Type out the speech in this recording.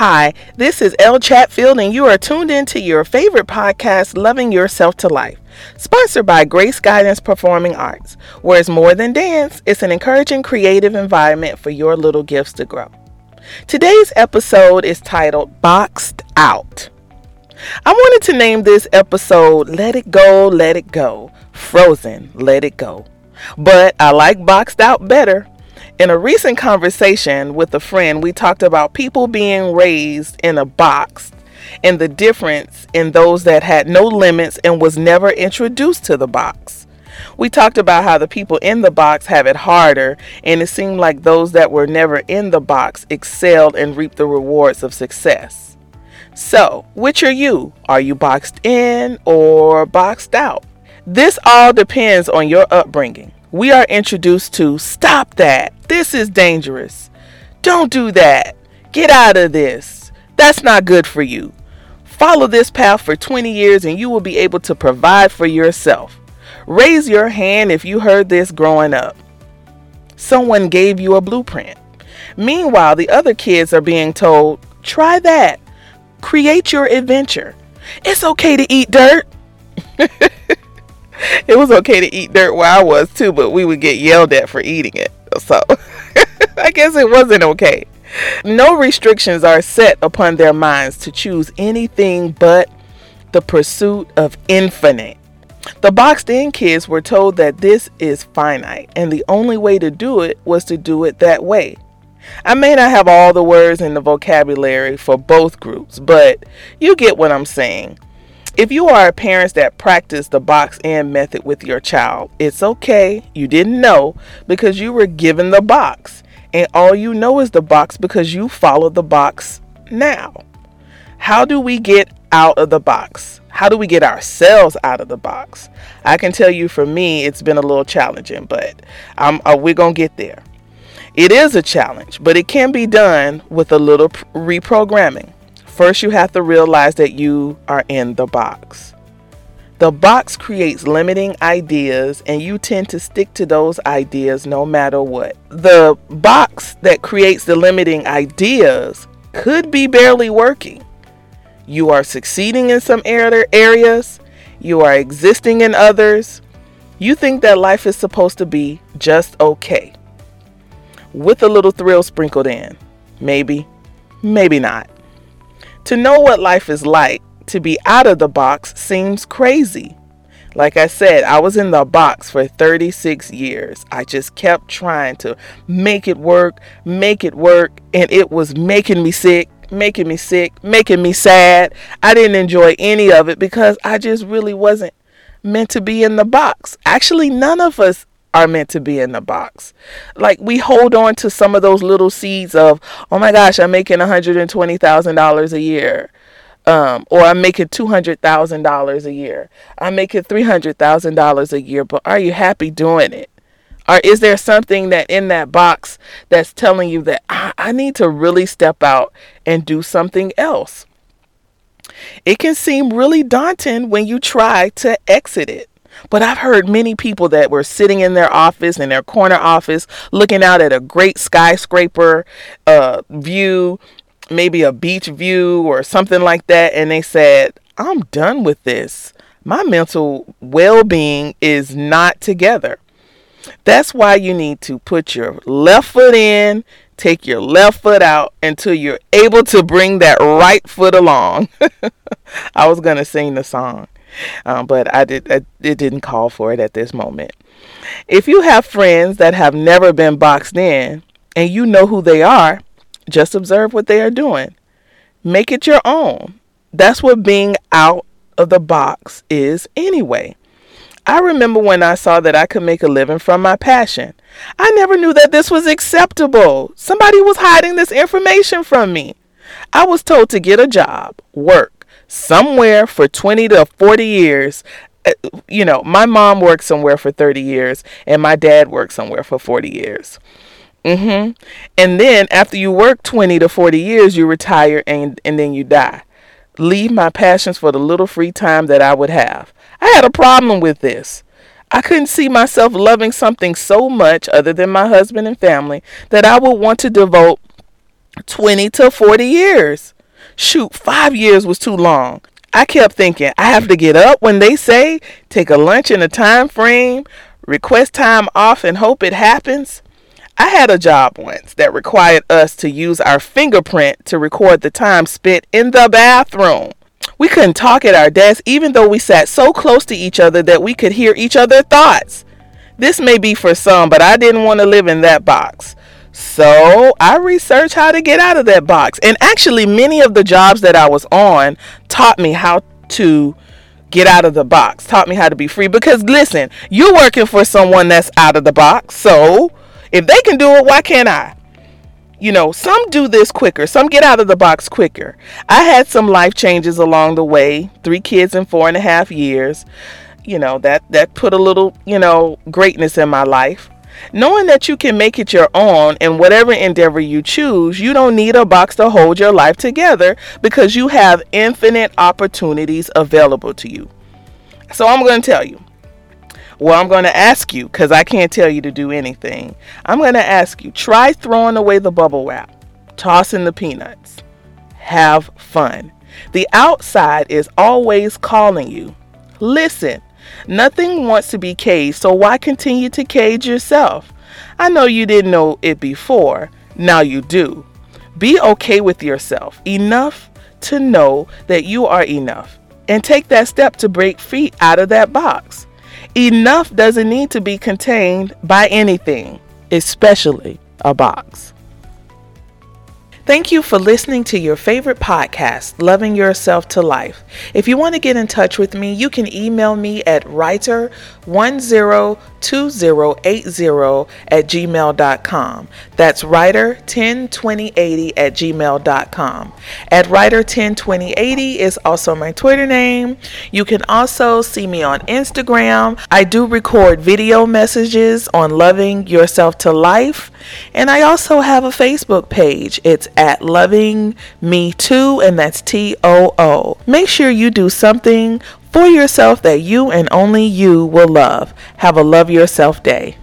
Hi, this is Elle Chatfield, and you are tuned into your favorite podcast, Loving Yourself to Life, sponsored by Grace Guidance Performing Arts, where it's more than dance, it's an encouraging, creative environment for your little gifts to grow. Today's episode is titled Boxed Out. I wanted to name this episode Let It Go, Let It Go, Frozen, Let It Go. But I like Boxed Out better in a recent conversation with a friend, we talked about people being raised in a box and the difference in those that had no limits and was never introduced to the box. We talked about how the people in the box have it harder, and it seemed like those that were never in the box excelled and reaped the rewards of success. So, which are you? Are you boxed in or boxed out? This all depends on your upbringing we are introduced to stop that. This is dangerous. Don't do that. Get out of this. That's not good for you. Follow this path for 20 years and you will be able to provide for yourself. Raise your hand if you heard this growing up. Someone gave you a blueprint. Meanwhile, the other kids are being told, try that. Create your adventure. It's okay to eat dirt. it was okay to eat dirt where I was too, but we would get yelled at for eating it. So I guess it wasn't okay. No restrictions are set upon their minds to choose anything but the pursuit of infinite. The boxed in kids were told that this is finite, and the only way to do it was to do it that way. I may not have all the words in the vocabulary for both groups, but you get what I'm saying. If you are a parent that practice the box in method with your child, it's okay. You didn't know because you were given the box. And all you know is the box because you follow the box now. How do we get out of the box? How do we get ourselves out of the box? I can tell you for me, it's been a little challenging, but uh, we're going to get there. It is a challenge, but it can be done with a little reprogramming. First, you have to realize that you are in the box. The box creates limiting ideas, and you tend to stick to those ideas no matter what. The box that creates the limiting ideas could be barely working. You are succeeding in some areas, you are existing in others. You think that life is supposed to be just okay, with a little thrill sprinkled in. Maybe, maybe not. To know what life is like, to be out of the box seems crazy. Like I said, I was in the box for 36 years. I just kept trying to make it work, make it work, and it was making me sick, making me sick, making me sad. I didn't enjoy any of it because I just really wasn't meant to be in the box. Actually, none of us are meant to be in the box. Like we hold on to some of those little seeds of, oh my gosh, I'm making $120,000 a year. Um, or I'm making $200,000 a year. I'm making $300,000 a year, but are you happy doing it? Or is there something that in that box that's telling you that I, I need to really step out and do something else? It can seem really daunting when you try to exit it. But I've heard many people that were sitting in their office, in their corner office, looking out at a great skyscraper uh, view, maybe a beach view or something like that, and they said, I'm done with this. My mental well being is not together. That's why you need to put your left foot in, take your left foot out until you're able to bring that right foot along. I was going to sing the song um, but I did. I, it didn't call for it at this moment. If you have friends that have never been boxed in and you know who they are, just observe what they are doing. Make it your own. That's what being out of the box is anyway. I remember when I saw that I could make a living from my passion. I never knew that this was acceptable. Somebody was hiding this information from me. I was told to get a job, work, somewhere for 20 to 40 years uh, you know, my mom worked somewhere for 30 years and my dad worked somewhere for 40 years. Mhm. And then after you work 20 to 40 years, you retire and and then you die. Leave my passions for the little free time that I would have. I had a problem with this. I couldn't see myself loving something so much other than my husband and family that I would want to devote 20 to 40 years. Shoot, five years was too long. I kept thinking, I have to get up when they say take a lunch in a time frame, request time off, and hope it happens. I had a job once that required us to use our fingerprint to record the time spent in the bathroom. We couldn't talk at our desk even though we sat so close to each other that we could hear each other's thoughts. This may be for some, but I didn't want to live in that box. So I researched how to get out of that box. And actually, many of the jobs that I was on taught me how to get out of the box, taught me how to be free. Because listen, you're working for someone that's out of the box. So if they can do it, why can't I? You know, some do this quicker, some get out of the box quicker. I had some life changes along the way three kids in four and a half years you know that that put a little you know greatness in my life knowing that you can make it your own in whatever endeavor you choose you don't need a box to hold your life together because you have infinite opportunities available to you. So i'm going to tell you. Well i'm going to ask you because i can't tell you to do anything. I'm going to ask you try throwing away the bubble wrap tossing the peanuts. Have fun. The outside is always calling you. Listen Nothing wants to be caged, so why continue to cage yourself? I know you didn't know it before, now you do. Be okay with yourself enough to know that you are enough and take that step to break free out of that box. Enough doesn't need to be contained by anything, especially a box. Thank you for listening to your favorite podcast, Loving Yourself to Life. If you want to get in touch with me, you can email me at writer102080 at gmail.com. That's writer102080 at gmail.com. At writer102080 is also my Twitter name. You can also see me on Instagram. I do record video messages on Loving Yourself to Life. And I also have a Facebook page. It's at Loving Me Too, and that's T O O. Make sure you do something for yourself that you and only you will love. Have a love yourself day.